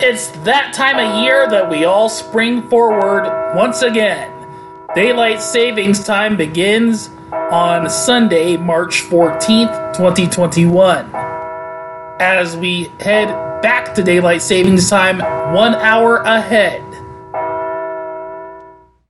It's that time of year that we all spring forward once again. Daylight savings time begins on Sunday, March 14th, 2021. As we head back to daylight savings time one hour ahead.